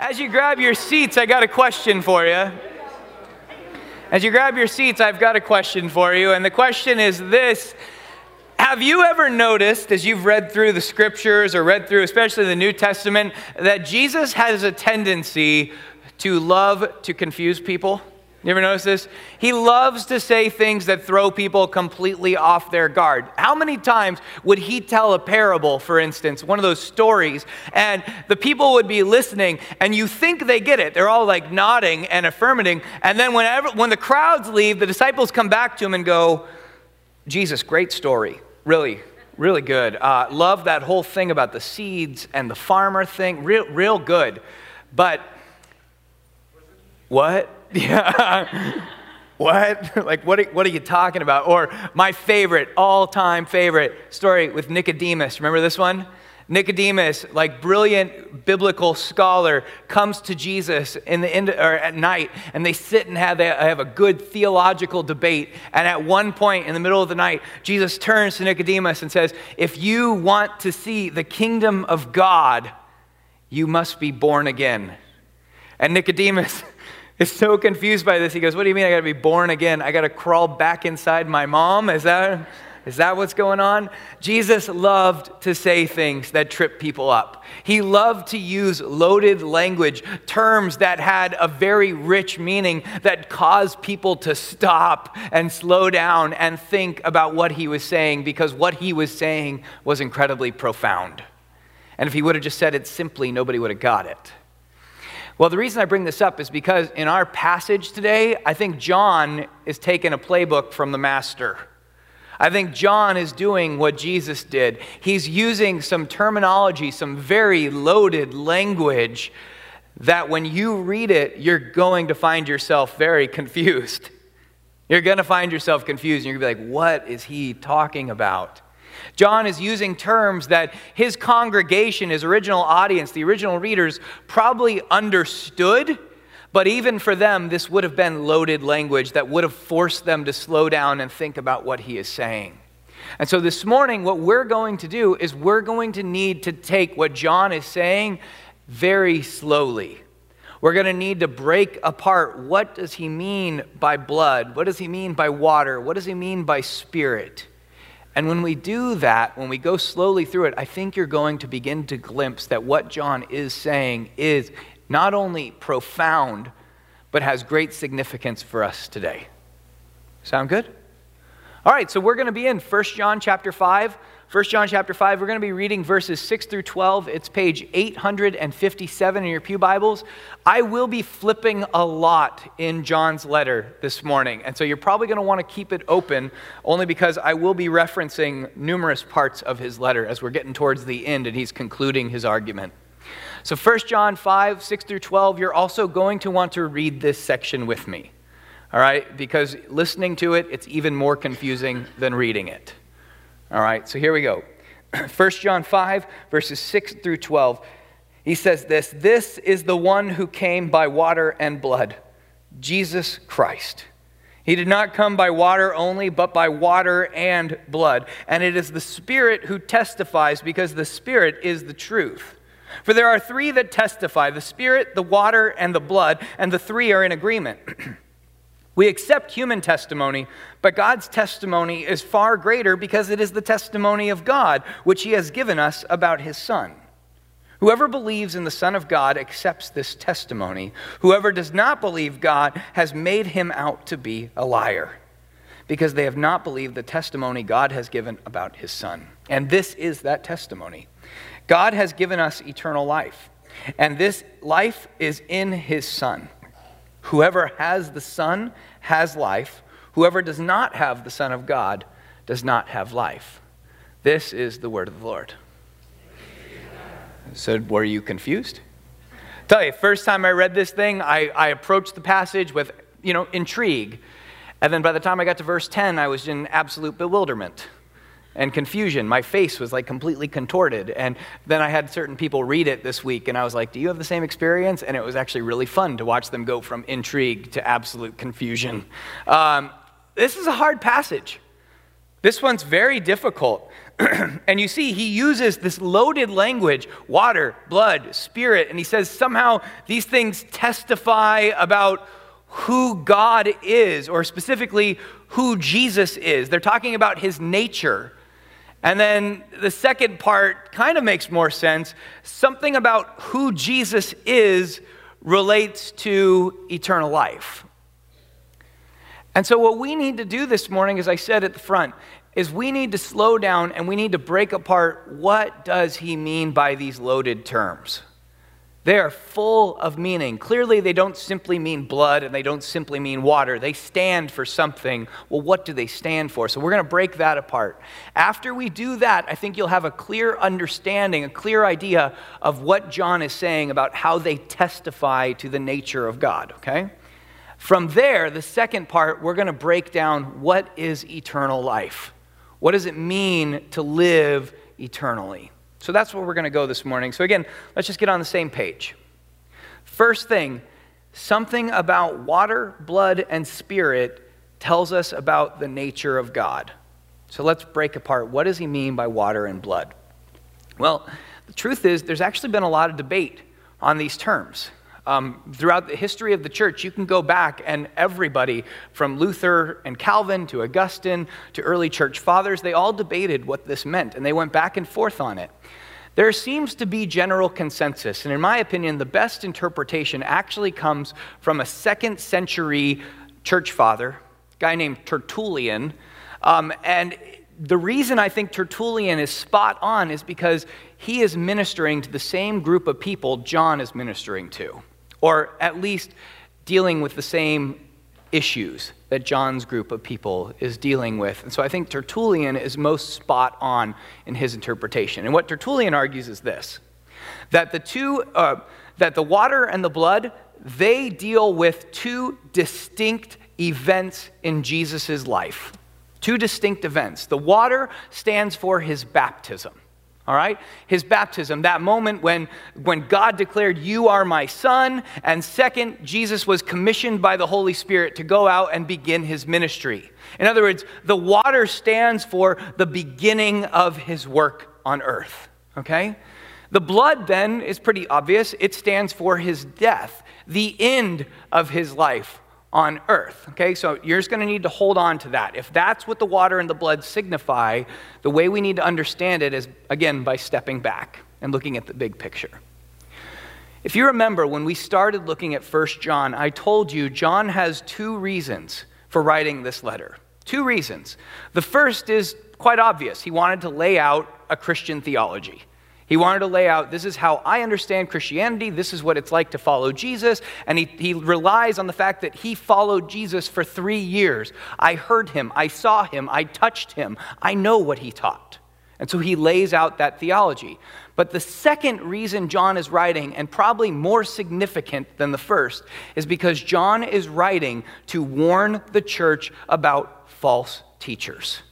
as you grab your seats, I got a question for you. As you grab your seats, I've got a question for you. And the question is this Have you ever noticed, as you've read through the scriptures or read through, especially the New Testament, that Jesus has a tendency to love to confuse people? You ever notice this? He loves to say things that throw people completely off their guard. How many times would he tell a parable, for instance, one of those stories, and the people would be listening, and you think they get it? They're all like nodding and affirming, and then whenever, when the crowds leave, the disciples come back to him and go, Jesus, great story. Really, really good. Uh, love that whole thing about the seeds and the farmer thing. Real, real good. But what? Yeah. what? like, what are, what are you talking about? Or my favorite, all time favorite story with Nicodemus. Remember this one? Nicodemus, like brilliant biblical scholar, comes to Jesus in the end, or at night, and they sit and have, have a good theological debate. And at one point in the middle of the night, Jesus turns to Nicodemus and says, If you want to see the kingdom of God, you must be born again. And Nicodemus is so confused by this. He goes, What do you mean I got to be born again? I got to crawl back inside my mom? Is that, is that what's going on? Jesus loved to say things that trip people up. He loved to use loaded language, terms that had a very rich meaning that caused people to stop and slow down and think about what he was saying because what he was saying was incredibly profound. And if he would have just said it simply, nobody would have got it. Well, the reason I bring this up is because in our passage today, I think John is taking a playbook from the Master. I think John is doing what Jesus did. He's using some terminology, some very loaded language that when you read it, you're going to find yourself very confused. You're going to find yourself confused, and you're going to be like, what is he talking about? John is using terms that his congregation, his original audience, the original readers probably understood, but even for them, this would have been loaded language that would have forced them to slow down and think about what he is saying. And so this morning, what we're going to do is we're going to need to take what John is saying very slowly. We're going to need to break apart what does he mean by blood? What does he mean by water? What does he mean by spirit? And when we do that, when we go slowly through it, I think you're going to begin to glimpse that what John is saying is not only profound, but has great significance for us today. Sound good? All right, so we're going to be in 1 John chapter 5. 1 John chapter 5, we're going to be reading verses 6 through 12. It's page 857 in your Pew Bibles. I will be flipping a lot in John's letter this morning, and so you're probably going to want to keep it open only because I will be referencing numerous parts of his letter as we're getting towards the end and he's concluding his argument. So 1 John 5, 6 through 12, you're also going to want to read this section with me. All right? Because listening to it, it's even more confusing than reading it. All right, so here we go. 1 John 5, verses 6 through 12. He says this This is the one who came by water and blood, Jesus Christ. He did not come by water only, but by water and blood. And it is the Spirit who testifies, because the Spirit is the truth. For there are three that testify the Spirit, the water, and the blood, and the three are in agreement. We accept human testimony, but God's testimony is far greater because it is the testimony of God, which He has given us about His Son. Whoever believes in the Son of God accepts this testimony. Whoever does not believe God has made him out to be a liar, because they have not believed the testimony God has given about His Son. And this is that testimony God has given us eternal life, and this life is in His Son. Whoever has the Son has life. Whoever does not have the Son of God does not have life. This is the word of the Lord. So, were you confused? Tell you, first time I read this thing, I, I approached the passage with, you know, intrigue. And then by the time I got to verse 10, I was in absolute bewilderment and confusion. My face was like completely contorted. And then I had certain people read it this week, and I was like, Do you have the same experience? And it was actually really fun to watch them go from intrigue to absolute confusion. Um, this is a hard passage. This one's very difficult. and you see, he uses this loaded language water, blood, spirit, and he says somehow these things testify about who God is, or specifically who Jesus is. They're talking about his nature. And then the second part kind of makes more sense. Something about who Jesus is relates to eternal life. And so, what we need to do this morning, as I said at the front, is we need to slow down and we need to break apart what does he mean by these loaded terms. They are full of meaning. Clearly, they don't simply mean blood and they don't simply mean water. They stand for something. Well, what do they stand for? So, we're going to break that apart. After we do that, I think you'll have a clear understanding, a clear idea of what John is saying about how they testify to the nature of God, okay? From there, the second part, we're going to break down what is eternal life. What does it mean to live eternally? So that's where we're going to go this morning. So, again, let's just get on the same page. First thing, something about water, blood, and spirit tells us about the nature of God. So let's break apart what does he mean by water and blood? Well, the truth is, there's actually been a lot of debate on these terms. Um, throughout the history of the church, you can go back and everybody, from Luther and Calvin to Augustine to early church fathers, they all debated what this meant and they went back and forth on it. There seems to be general consensus, and in my opinion, the best interpretation actually comes from a second century church father, a guy named Tertullian. Um, and the reason I think Tertullian is spot on is because he is ministering to the same group of people John is ministering to or at least dealing with the same issues that John's group of people is dealing with. And so I think Tertullian is most spot on in his interpretation. And what Tertullian argues is this that the two, uh, that the water and the blood, they deal with two distinct events in Jesus' life. Two distinct events. The water stands for his baptism all right? His baptism, that moment when, when God declared, You are my son. And second, Jesus was commissioned by the Holy Spirit to go out and begin his ministry. In other words, the water stands for the beginning of his work on earth, okay? The blood then is pretty obvious. It stands for his death, the end of his life on earth. Okay, so you're just going to need to hold on to that. If that's what the water and the blood signify, the way we need to understand it is, again, by stepping back and looking at the big picture. If you remember, when we started looking at 1 John, I told you John has two reasons for writing this letter. Two reasons. The first is quite obvious. He wanted to lay out a Christian theology. He wanted to lay out this is how I understand Christianity, this is what it's like to follow Jesus, and he, he relies on the fact that he followed Jesus for three years. I heard him, I saw him, I touched him, I know what he taught. And so he lays out that theology. But the second reason John is writing, and probably more significant than the first, is because John is writing to warn the church about false teachers.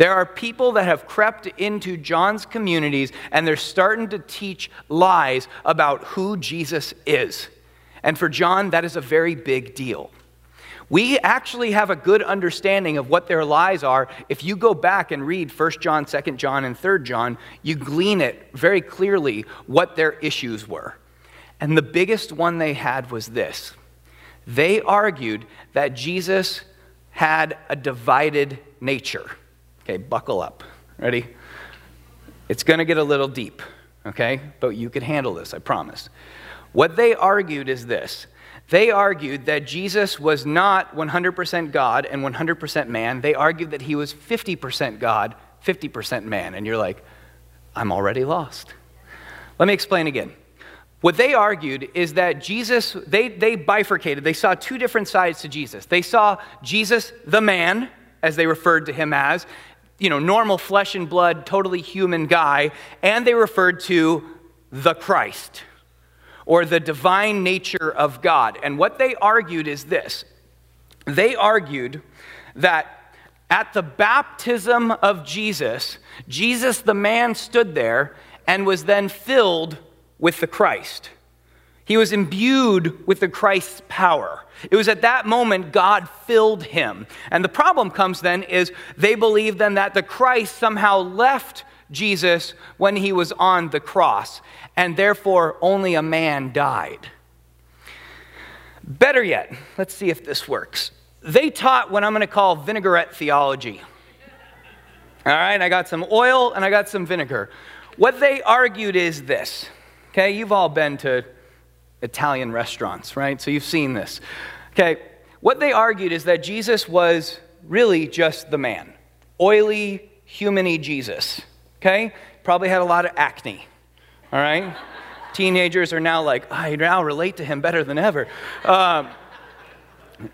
There are people that have crept into John's communities and they're starting to teach lies about who Jesus is. And for John, that is a very big deal. We actually have a good understanding of what their lies are. If you go back and read 1 John, 2 John, and 3 John, you glean it very clearly what their issues were. And the biggest one they had was this they argued that Jesus had a divided nature. Okay, buckle up. Ready? It's going to get a little deep, okay? But you can handle this, I promise. What they argued is this they argued that Jesus was not 100% God and 100% man. They argued that he was 50% God, 50% man. And you're like, I'm already lost. Let me explain again. What they argued is that Jesus, they, they bifurcated. They saw two different sides to Jesus. They saw Jesus, the man, as they referred to him as, you know, normal flesh and blood, totally human guy, and they referred to the Christ or the divine nature of God. And what they argued is this they argued that at the baptism of Jesus, Jesus the man stood there and was then filled with the Christ. He was imbued with the Christ's power. It was at that moment God filled him. And the problem comes then is they believe then that the Christ somehow left Jesus when he was on the cross, and therefore only a man died. Better yet, let's see if this works. They taught what I'm going to call vinaigrette theology. All right, I got some oil and I got some vinegar. What they argued is this. Okay, you've all been to Italian restaurants, right? So you've seen this. Okay, what they argued is that Jesus was really just the man. Oily, humany Jesus. Okay? Probably had a lot of acne. All right? Teenagers are now like, I now relate to him better than ever. Um,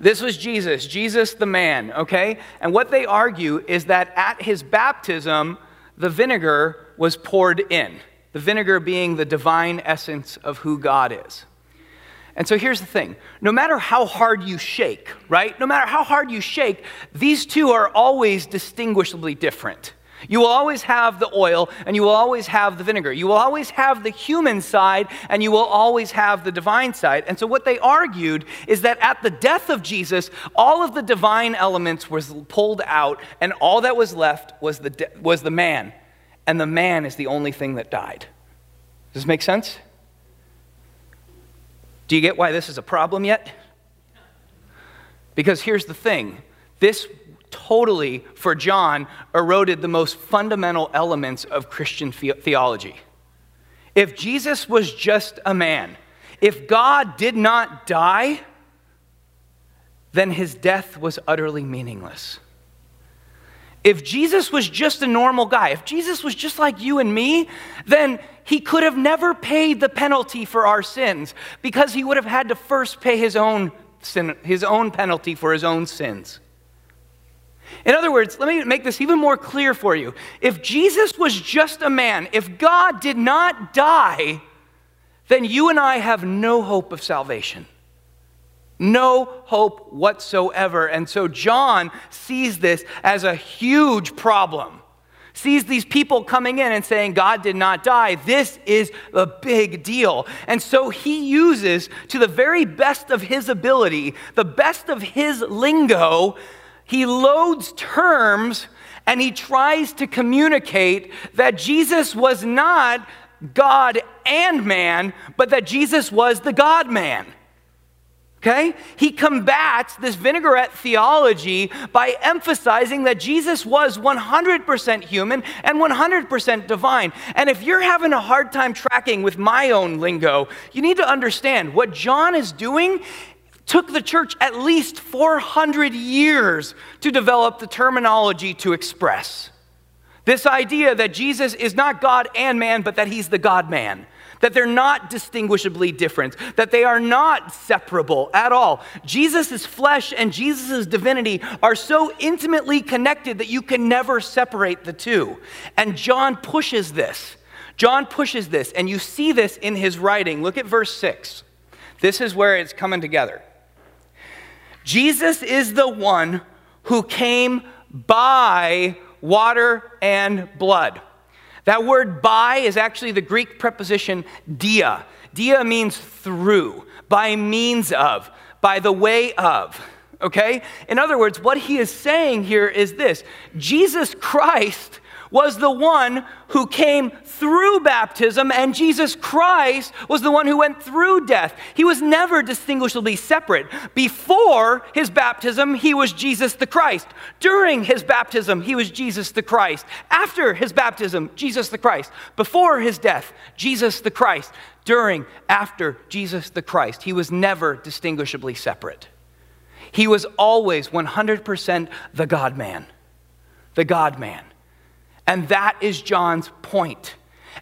this was Jesus, Jesus the man, okay? And what they argue is that at his baptism, the vinegar was poured in, the vinegar being the divine essence of who God is. And so here's the thing no matter how hard you shake, right? No matter how hard you shake, these two are always distinguishably different. You will always have the oil and you will always have the vinegar. You will always have the human side and you will always have the divine side. And so, what they argued is that at the death of Jesus, all of the divine elements was pulled out and all that was left was the, de- was the man. And the man is the only thing that died. Does this make sense? Do you get why this is a problem yet? Because here's the thing this totally, for John, eroded the most fundamental elements of Christian theology. If Jesus was just a man, if God did not die, then his death was utterly meaningless. If Jesus was just a normal guy, if Jesus was just like you and me, then he could have never paid the penalty for our sins because he would have had to first pay his own sin, his own penalty for his own sins. In other words, let me make this even more clear for you. If Jesus was just a man, if God did not die, then you and I have no hope of salvation. No hope whatsoever. And so John sees this as a huge problem. Sees these people coming in and saying, God did not die. This is a big deal. And so he uses, to the very best of his ability, the best of his lingo, he loads terms and he tries to communicate that Jesus was not God and man, but that Jesus was the God man. Okay? He combats this vinaigrette theology by emphasizing that Jesus was 100% human and 100% divine. And if you're having a hard time tracking with my own lingo, you need to understand what John is doing took the church at least 400 years to develop the terminology to express. This idea that Jesus is not God and man, but that he's the God man. That they're not distinguishably different, that they are not separable at all. Jesus' flesh and Jesus' divinity are so intimately connected that you can never separate the two. And John pushes this. John pushes this, and you see this in his writing. Look at verse 6. This is where it's coming together. Jesus is the one who came by water and blood. That word by is actually the Greek preposition dia. Dia means through, by means of, by the way of. Okay? In other words, what he is saying here is this Jesus Christ was the one who came through baptism, and Jesus Christ was the one who went through death. He was never distinguishably separate. Before his baptism, he was Jesus the Christ. During his baptism, he was Jesus the Christ. After his baptism, Jesus the Christ. Before his death, Jesus the Christ. During, after Jesus the Christ, he was never distinguishably separate. He was always 100% the God man. The God man. And that is John's point.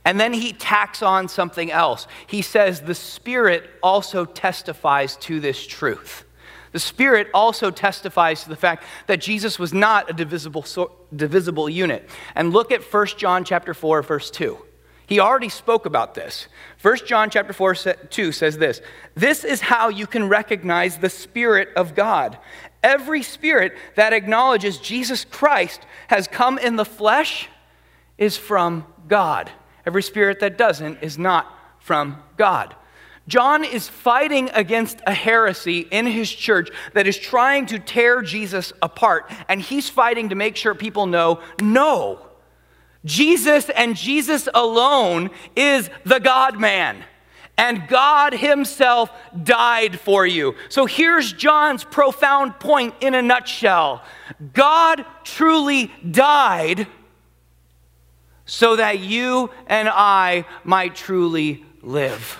And then he tacks on something else. He says, The Spirit also testifies to this truth. The Spirit also testifies to the fact that Jesus was not a divisible, divisible unit. And look at 1 John chapter 4, verse 2. He already spoke about this. 1 John chapter 4, 2 says this This is how you can recognize the Spirit of God. Every spirit that acknowledges Jesus Christ has come in the flesh is from God. Every spirit that doesn't is not from God. John is fighting against a heresy in his church that is trying to tear Jesus apart. And he's fighting to make sure people know no, Jesus and Jesus alone is the God man. And God Himself died for you. So here's John's profound point in a nutshell God truly died so that you and I might truly live.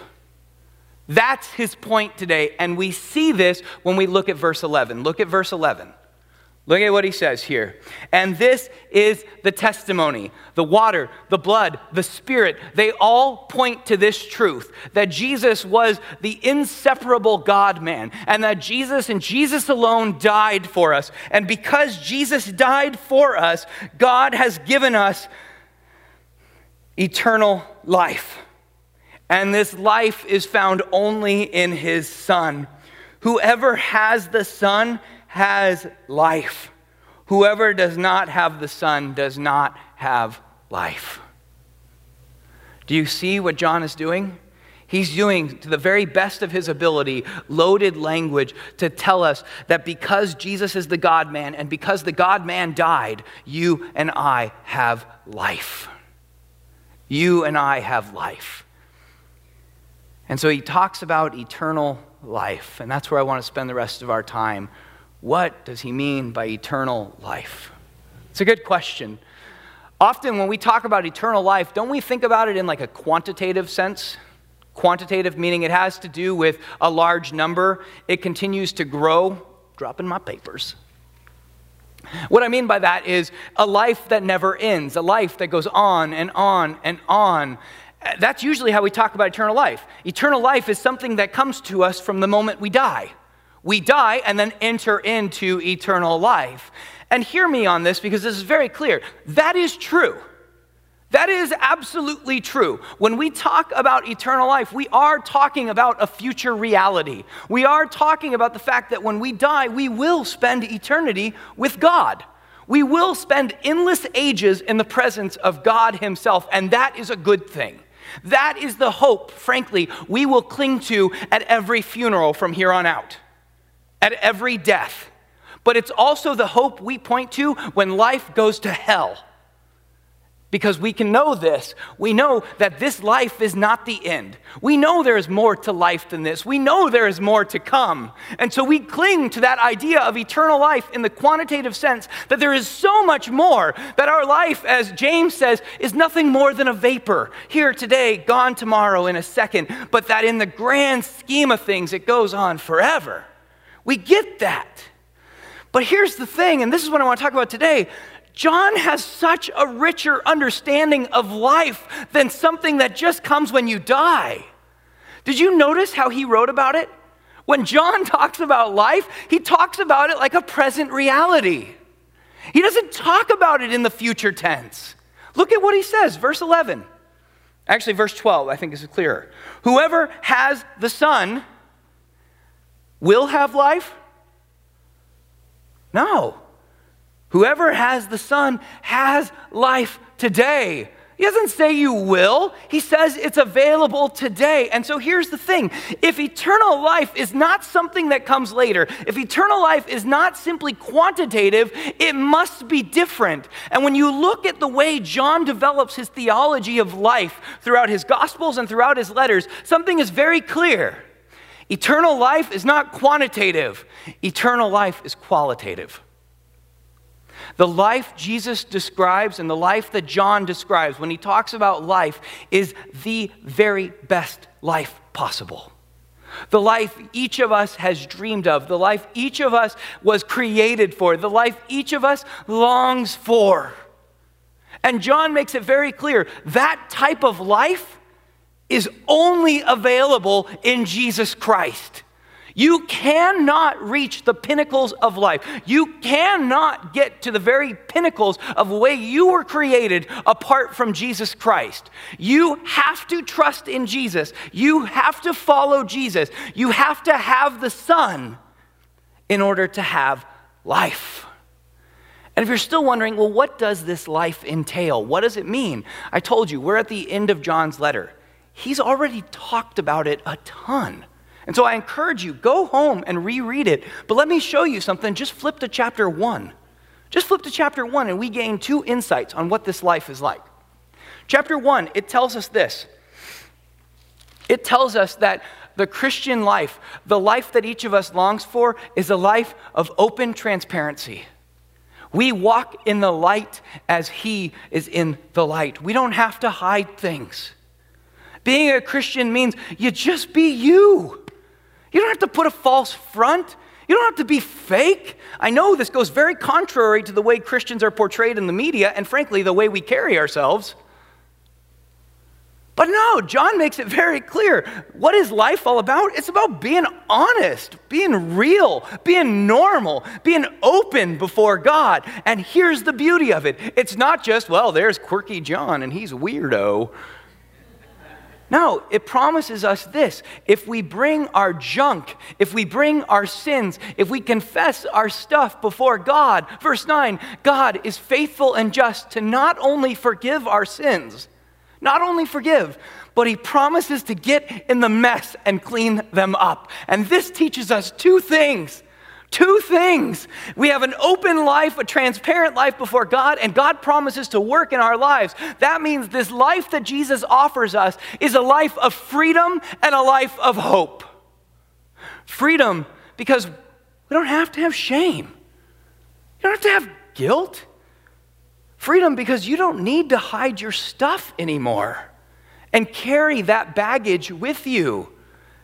That's his point today. And we see this when we look at verse 11. Look at verse 11. Look at what he says here. And this is the testimony. The water, the blood, the spirit, they all point to this truth that Jesus was the inseparable God man, and that Jesus and Jesus alone died for us. And because Jesus died for us, God has given us eternal life. And this life is found only in his Son. Whoever has the Son has life. Whoever does not have the Son does not have life. Do you see what John is doing? He's doing, to the very best of his ability, loaded language to tell us that because Jesus is the God man and because the God man died, you and I have life. You and I have life. And so he talks about eternal life, and that's where I want to spend the rest of our time. What does he mean by eternal life? It's a good question. Often, when we talk about eternal life, don't we think about it in like a quantitative sense? Quantitative meaning it has to do with a large number, it continues to grow. Dropping my papers. What I mean by that is a life that never ends, a life that goes on and on and on. That's usually how we talk about eternal life. Eternal life is something that comes to us from the moment we die. We die and then enter into eternal life. And hear me on this because this is very clear. That is true. That is absolutely true. When we talk about eternal life, we are talking about a future reality. We are talking about the fact that when we die, we will spend eternity with God. We will spend endless ages in the presence of God Himself, and that is a good thing. That is the hope, frankly, we will cling to at every funeral from here on out, at every death. But it's also the hope we point to when life goes to hell because we can know this. We know that this life is not the end. We know there is more to life than this. We know there is more to come. And so we cling to that idea of eternal life in the quantitative sense that there is so much more, that our life, as James says, is nothing more than a vapor. Here today, gone tomorrow in a second, but that in the grand scheme of things, it goes on forever. We get that. But here's the thing, and this is what I want to talk about today John has such a richer understanding of life than something that just comes when you die. Did you notice how he wrote about it? When John talks about life, he talks about it like a present reality. He doesn't talk about it in the future tense. Look at what he says, verse 11. Actually, verse 12, I think is clearer. Whoever has the Son will have life? No. Whoever has the Son has life today. He doesn't say you will, he says it's available today. And so here's the thing if eternal life is not something that comes later, if eternal life is not simply quantitative, it must be different. And when you look at the way John develops his theology of life throughout his Gospels and throughout his letters, something is very clear. Eternal life is not quantitative, eternal life is qualitative. The life Jesus describes and the life that John describes when he talks about life is the very best life possible. The life each of us has dreamed of, the life each of us was created for, the life each of us longs for. And John makes it very clear that type of life is only available in Jesus Christ. You cannot reach the pinnacles of life. You cannot get to the very pinnacles of the way you were created apart from Jesus Christ. You have to trust in Jesus. You have to follow Jesus. You have to have the Son in order to have life. And if you're still wondering, well, what does this life entail? What does it mean? I told you, we're at the end of John's letter. he's already talked about it a ton. And so I encourage you, go home and reread it. But let me show you something. Just flip to chapter one. Just flip to chapter one, and we gain two insights on what this life is like. Chapter one, it tells us this it tells us that the Christian life, the life that each of us longs for, is a life of open transparency. We walk in the light as He is in the light. We don't have to hide things. Being a Christian means you just be you. You don't have to put a false front. You don't have to be fake. I know this goes very contrary to the way Christians are portrayed in the media and, frankly, the way we carry ourselves. But no, John makes it very clear. What is life all about? It's about being honest, being real, being normal, being open before God. And here's the beauty of it it's not just, well, there's quirky John and he's weirdo. No, it promises us this. If we bring our junk, if we bring our sins, if we confess our stuff before God, verse 9, God is faithful and just to not only forgive our sins, not only forgive, but he promises to get in the mess and clean them up. And this teaches us two things. Two things. We have an open life, a transparent life before God, and God promises to work in our lives. That means this life that Jesus offers us is a life of freedom and a life of hope. Freedom because we don't have to have shame, you don't have to have guilt. Freedom because you don't need to hide your stuff anymore and carry that baggage with you.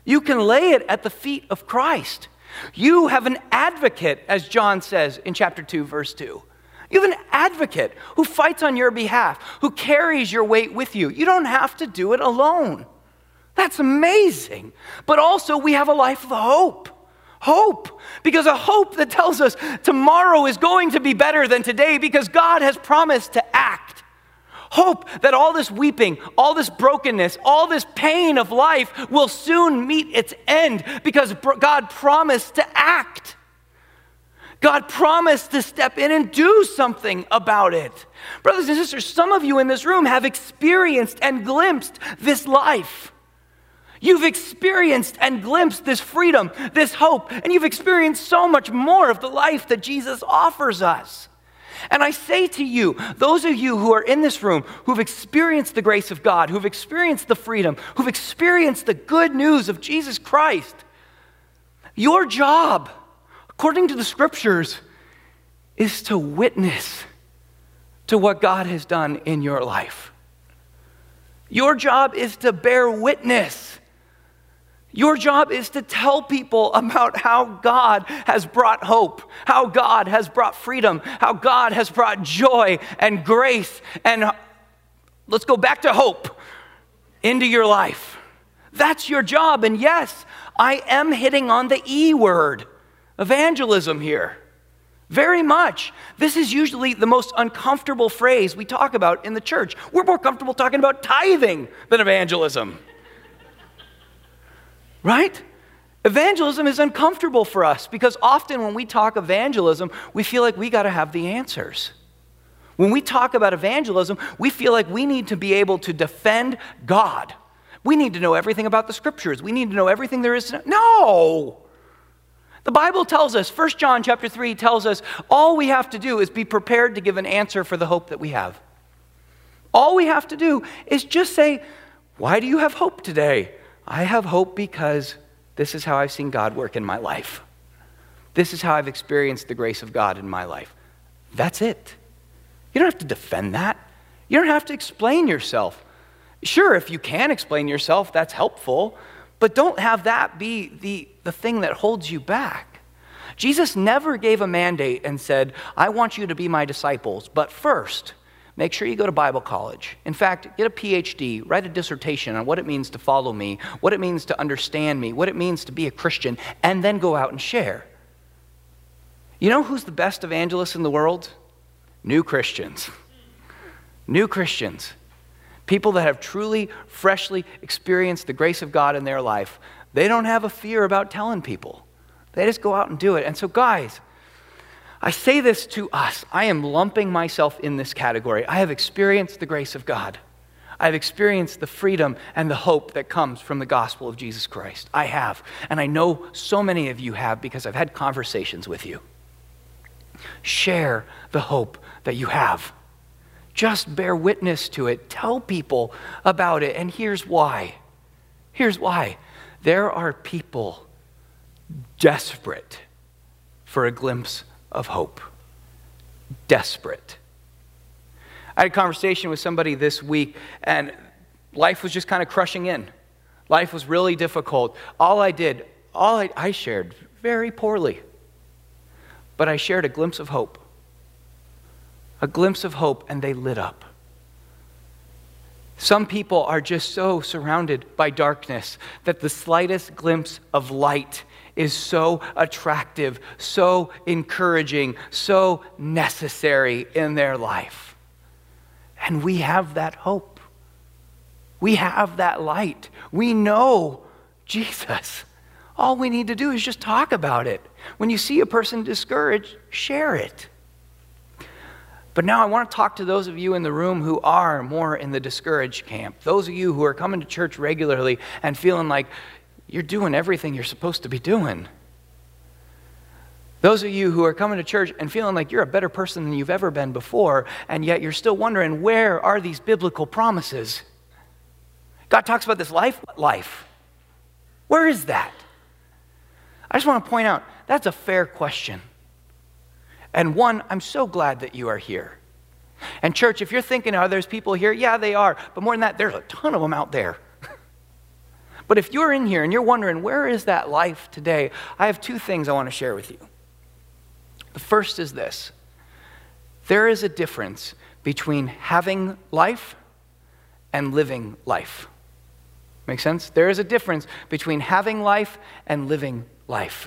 You can lay it at the feet of Christ. You have an advocate, as John says in chapter 2, verse 2. You have an advocate who fights on your behalf, who carries your weight with you. You don't have to do it alone. That's amazing. But also, we have a life of hope. Hope. Because a hope that tells us tomorrow is going to be better than today because God has promised to act. Hope that all this weeping, all this brokenness, all this pain of life will soon meet its end because God promised to act. God promised to step in and do something about it. Brothers and sisters, some of you in this room have experienced and glimpsed this life. You've experienced and glimpsed this freedom, this hope, and you've experienced so much more of the life that Jesus offers us. And I say to you, those of you who are in this room who've experienced the grace of God, who've experienced the freedom, who've experienced the good news of Jesus Christ, your job, according to the scriptures, is to witness to what God has done in your life. Your job is to bear witness your job is to tell people about how God has brought hope, how God has brought freedom, how God has brought joy and grace and let's go back to hope into your life. That's your job. And yes, I am hitting on the E word, evangelism here. Very much. This is usually the most uncomfortable phrase we talk about in the church. We're more comfortable talking about tithing than evangelism. Right? Evangelism is uncomfortable for us because often when we talk evangelism, we feel like we got to have the answers. When we talk about evangelism, we feel like we need to be able to defend God. We need to know everything about the scriptures. We need to know everything there is to know. No! The Bible tells us, 1 John chapter 3 tells us, all we have to do is be prepared to give an answer for the hope that we have. All we have to do is just say, Why do you have hope today? I have hope because this is how I've seen God work in my life. This is how I've experienced the grace of God in my life. That's it. You don't have to defend that. You don't have to explain yourself. Sure, if you can explain yourself, that's helpful, but don't have that be the, the thing that holds you back. Jesus never gave a mandate and said, I want you to be my disciples, but first, Make sure you go to Bible college. In fact, get a PhD, write a dissertation on what it means to follow me, what it means to understand me, what it means to be a Christian, and then go out and share. You know who's the best evangelist in the world? New Christians. New Christians. People that have truly, freshly experienced the grace of God in their life. They don't have a fear about telling people, they just go out and do it. And so, guys, I say this to us. I am lumping myself in this category. I have experienced the grace of God. I've experienced the freedom and the hope that comes from the gospel of Jesus Christ. I have. And I know so many of you have because I've had conversations with you. Share the hope that you have. Just bear witness to it. Tell people about it. And here's why. Here's why. There are people desperate for a glimpse of hope. Desperate. I had a conversation with somebody this week, and life was just kind of crushing in. Life was really difficult. All I did, all I, I shared very poorly, but I shared a glimpse of hope. A glimpse of hope, and they lit up. Some people are just so surrounded by darkness that the slightest glimpse of light is so attractive, so encouraging, so necessary in their life. And we have that hope. We have that light. We know Jesus. All we need to do is just talk about it. When you see a person discouraged, share it. But now I want to talk to those of you in the room who are more in the discouraged camp. Those of you who are coming to church regularly and feeling like you're doing everything you're supposed to be doing. Those of you who are coming to church and feeling like you're a better person than you've ever been before, and yet you're still wondering where are these biblical promises? God talks about this life. What life? Where is that? I just want to point out that's a fair question. And one, I'm so glad that you are here. And, church, if you're thinking, are there's people here? Yeah, they are. But more than that, there's a ton of them out there. But if you're in here and you're wondering, where is that life today? I have two things I want to share with you. The first is this there is a difference between having life and living life. Make sense? There is a difference between having life and living life.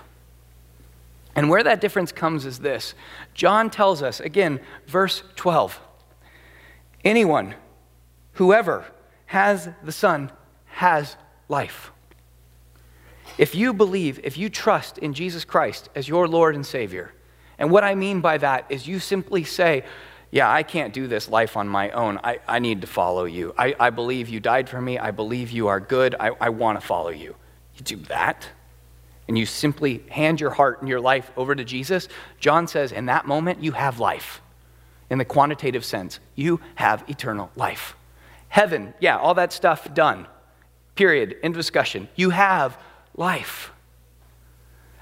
And where that difference comes is this John tells us, again, verse 12 anyone, whoever has the Son, has life. If you believe, if you trust in Jesus Christ as your Lord and Savior, and what I mean by that is you simply say, Yeah, I can't do this life on my own. I, I need to follow you. I, I believe you died for me. I believe you are good. I, I want to follow you. You do that and you simply hand your heart and your life over to Jesus, John says, in that moment, you have life. In the quantitative sense, you have eternal life. Heaven, yeah, all that stuff done. Period. End discussion. You have life.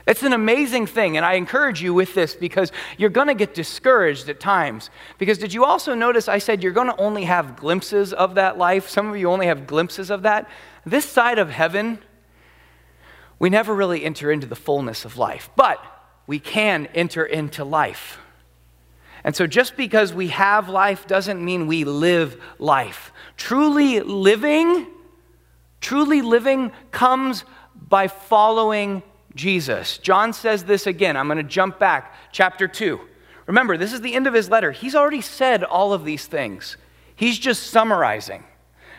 It's an amazing thing, and I encourage you with this because you're going to get discouraged at times. Because did you also notice I said you're going to only have glimpses of that life? Some of you only have glimpses of that. This side of heaven, we never really enter into the fullness of life, but we can enter into life. And so, just because we have life doesn't mean we live life. Truly living, truly living comes by following Jesus. John says this again. I'm going to jump back, chapter 2. Remember, this is the end of his letter. He's already said all of these things, he's just summarizing.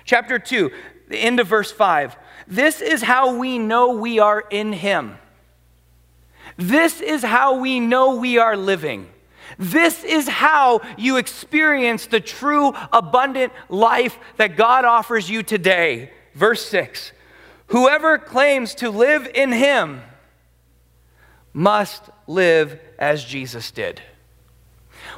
Chapter 2, the end of verse 5. This is how we know we are in Him. This is how we know we are living. This is how you experience the true abundant life that God offers you today. Verse 6 Whoever claims to live in Him must live as Jesus did.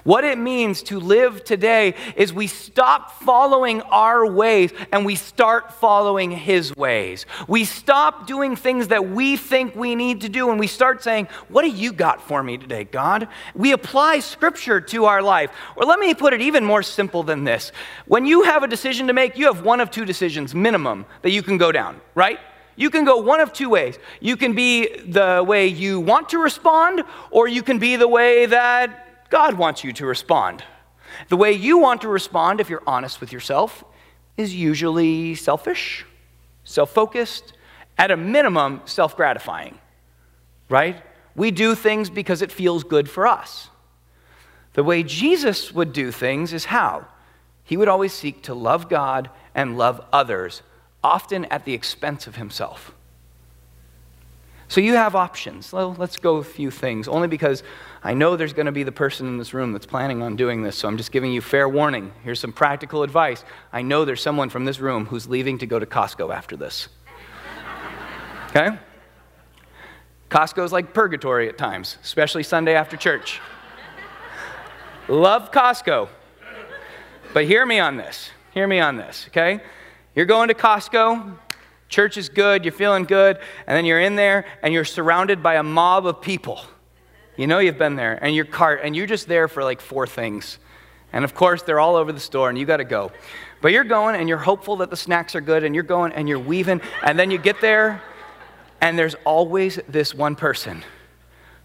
What it means to live today is we stop following our ways and we start following His ways. We stop doing things that we think we need to do and we start saying, What do you got for me today, God? We apply Scripture to our life. Or let me put it even more simple than this. When you have a decision to make, you have one of two decisions minimum that you can go down, right? You can go one of two ways. You can be the way you want to respond, or you can be the way that God wants you to respond. The way you want to respond, if you're honest with yourself, is usually selfish, self focused, at a minimum, self gratifying, right? We do things because it feels good for us. The way Jesus would do things is how? He would always seek to love God and love others, often at the expense of himself. So you have options. Well, let's go a few things, only because I know there's going to be the person in this room that's planning on doing this, so I'm just giving you fair warning. Here's some practical advice. I know there's someone from this room who's leaving to go to Costco after this. Okay? Costco's like purgatory at times, especially Sunday after church. Love Costco. But hear me on this. Hear me on this, okay? You're going to Costco, church is good, you're feeling good, and then you're in there and you're surrounded by a mob of people. You know you've been there, and your cart, and you're just there for like four things. And of course, they're all over the store, and you got to go. But you're going, and you're hopeful that the snacks are good, and you're going, and you're weaving, and then you get there, and there's always this one person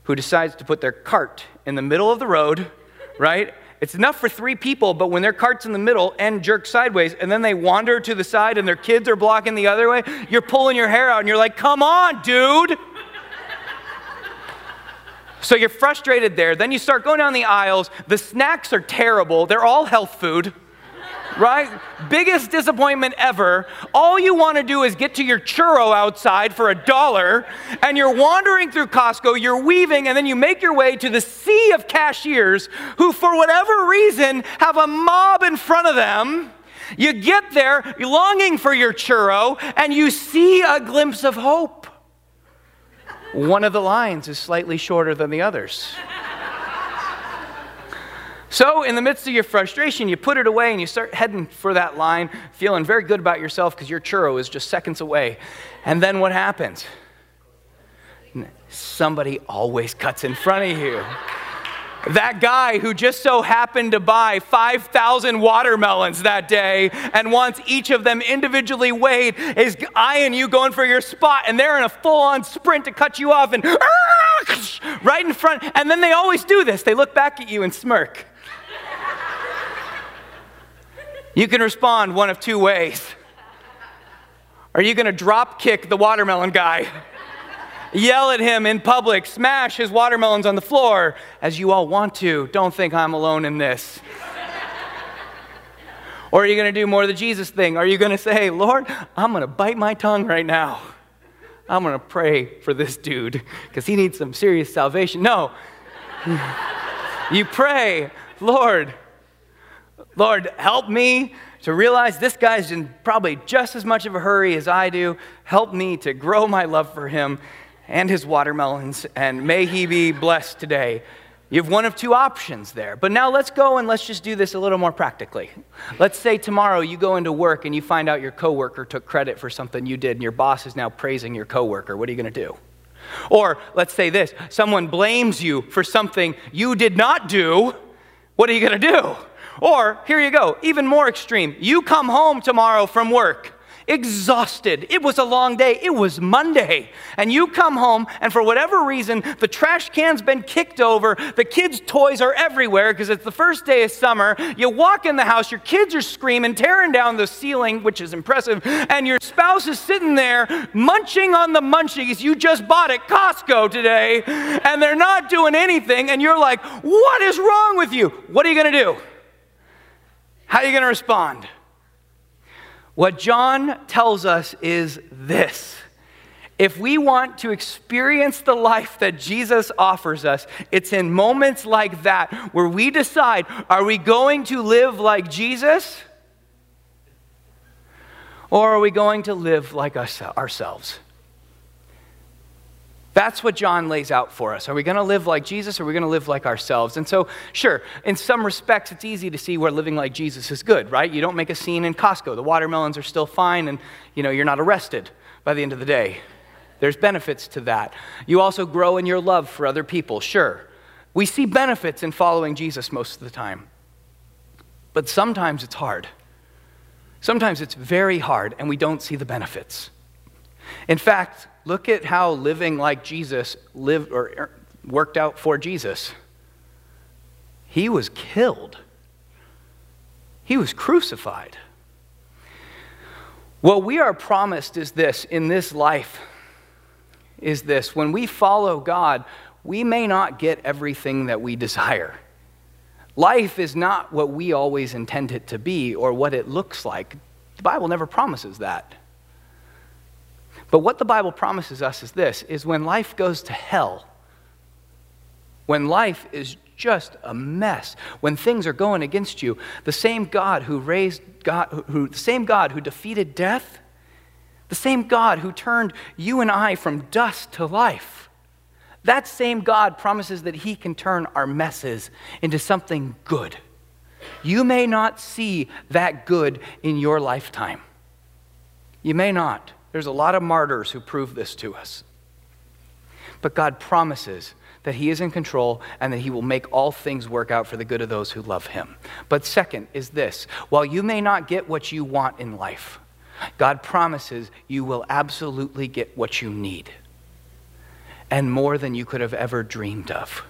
who decides to put their cart in the middle of the road, right? It's enough for three people, but when their cart's in the middle and jerk sideways, and then they wander to the side and their kids are blocking the other way, you're pulling your hair out and you're like, come on, dude. So you're frustrated there. Then you start going down the aisles. The snacks are terrible, they're all health food right? Biggest disappointment ever. All you want to do is get to your churro outside for a dollar, and you're wandering through Costco, you're weaving, and then you make your way to the sea of cashiers who, for whatever reason, have a mob in front of them. You get there longing for your churro, and you see a glimpse of hope. One of the lines is slightly shorter than the others. So, in the midst of your frustration, you put it away and you start heading for that line, feeling very good about yourself because your churro is just seconds away. And then what happens? Somebody always cuts in front of you. That guy who just so happened to buy 5,000 watermelons that day and wants each of them individually weighed is eyeing you going for your spot, and they're in a full on sprint to cut you off and right in front. And then they always do this they look back at you and smirk. You can respond one of two ways. Are you going to drop kick the watermelon guy? Yell at him in public, smash his watermelons on the floor, as you all want to. Don't think I'm alone in this. or are you going to do more of the Jesus thing? Are you going to say, Lord, I'm going to bite my tongue right now? I'm going to pray for this dude because he needs some serious salvation. No. you pray, Lord, Lord, help me to realize this guy's in probably just as much of a hurry as I do. Help me to grow my love for him and his watermelons, and may he be blessed today. You have one of two options there. But now let's go and let's just do this a little more practically. Let's say tomorrow you go into work and you find out your coworker took credit for something you did and your boss is now praising your coworker. What are you going to do? Or let's say this someone blames you for something you did not do. What are you going to do? Or, here you go, even more extreme. You come home tomorrow from work exhausted. It was a long day. It was Monday. And you come home, and for whatever reason, the trash can's been kicked over. The kids' toys are everywhere because it's the first day of summer. You walk in the house, your kids are screaming, tearing down the ceiling, which is impressive, and your spouse is sitting there munching on the munchies you just bought at Costco today, and they're not doing anything, and you're like, What is wrong with you? What are you going to do? How are you going to respond? What John tells us is this. If we want to experience the life that Jesus offers us, it's in moments like that where we decide are we going to live like Jesus? Or are we going to live like us, ourselves? That's what John lays out for us. Are we going to live like Jesus or are we going to live like ourselves? And so, sure, in some respects, it's easy to see where living like Jesus is good, right? You don't make a scene in Costco. The watermelons are still fine and, you know, you're not arrested by the end of the day. There's benefits to that. You also grow in your love for other people, sure. We see benefits in following Jesus most of the time. But sometimes it's hard. Sometimes it's very hard and we don't see the benefits. In fact, look at how living like Jesus lived or er, worked out for Jesus. He was killed. He was crucified. What we are promised is this in this life is this when we follow God, we may not get everything that we desire. Life is not what we always intend it to be or what it looks like. The Bible never promises that. But what the Bible promises us is this is when life goes to hell, when life is just a mess, when things are going against you, the same God who raised God, who, the same God who defeated death, the same God who turned you and I from dust to life, that same God promises that He can turn our messes into something good. You may not see that good in your lifetime. You may not. There's a lot of martyrs who prove this to us. But God promises that He is in control and that He will make all things work out for the good of those who love Him. But second is this while you may not get what you want in life, God promises you will absolutely get what you need and more than you could have ever dreamed of.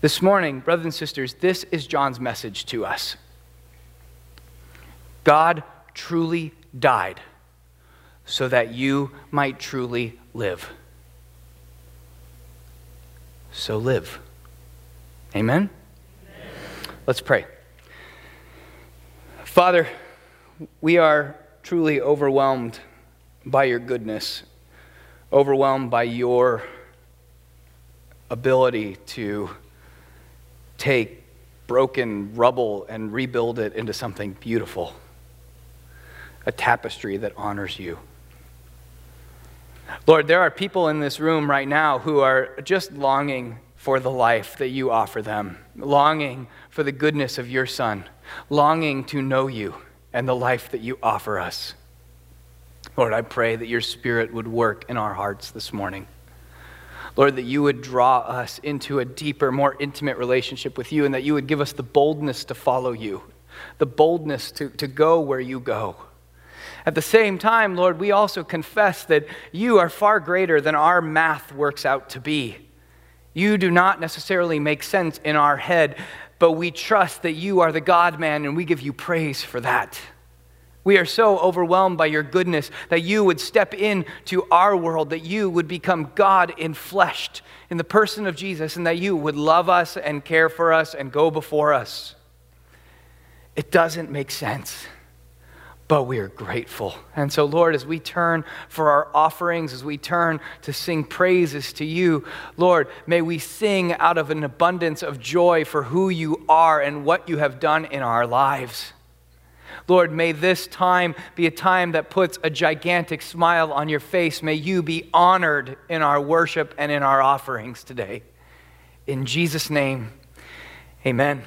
This morning, brothers and sisters, this is John's message to us. God truly died so that you might truly live. So live. Amen? Amen? Let's pray. Father, we are truly overwhelmed by your goodness, overwhelmed by your ability to take broken rubble and rebuild it into something beautiful, a tapestry that honors you. Lord, there are people in this room right now who are just longing for the life that you offer them, longing for the goodness of your Son, longing to know you and the life that you offer us. Lord, I pray that your Spirit would work in our hearts this morning. Lord, that you would draw us into a deeper, more intimate relationship with you, and that you would give us the boldness to follow you, the boldness to, to go where you go. At the same time, Lord, we also confess that you are far greater than our math works out to be. You do not necessarily make sense in our head, but we trust that you are the God man, and we give you praise for that. We are so overwhelmed by your goodness that you would step into our world, that you would become God infleshed in the person of Jesus, and that you would love us and care for us and go before us. It doesn't make sense but we are grateful. And so, Lord, as we turn for our offerings, as we turn to sing praises to you, Lord, may we sing out of an abundance of joy for who you are and what you have done in our lives. Lord, may this time be a time that puts a gigantic smile on your face. May you be honored in our worship and in our offerings today. In Jesus' name, amen.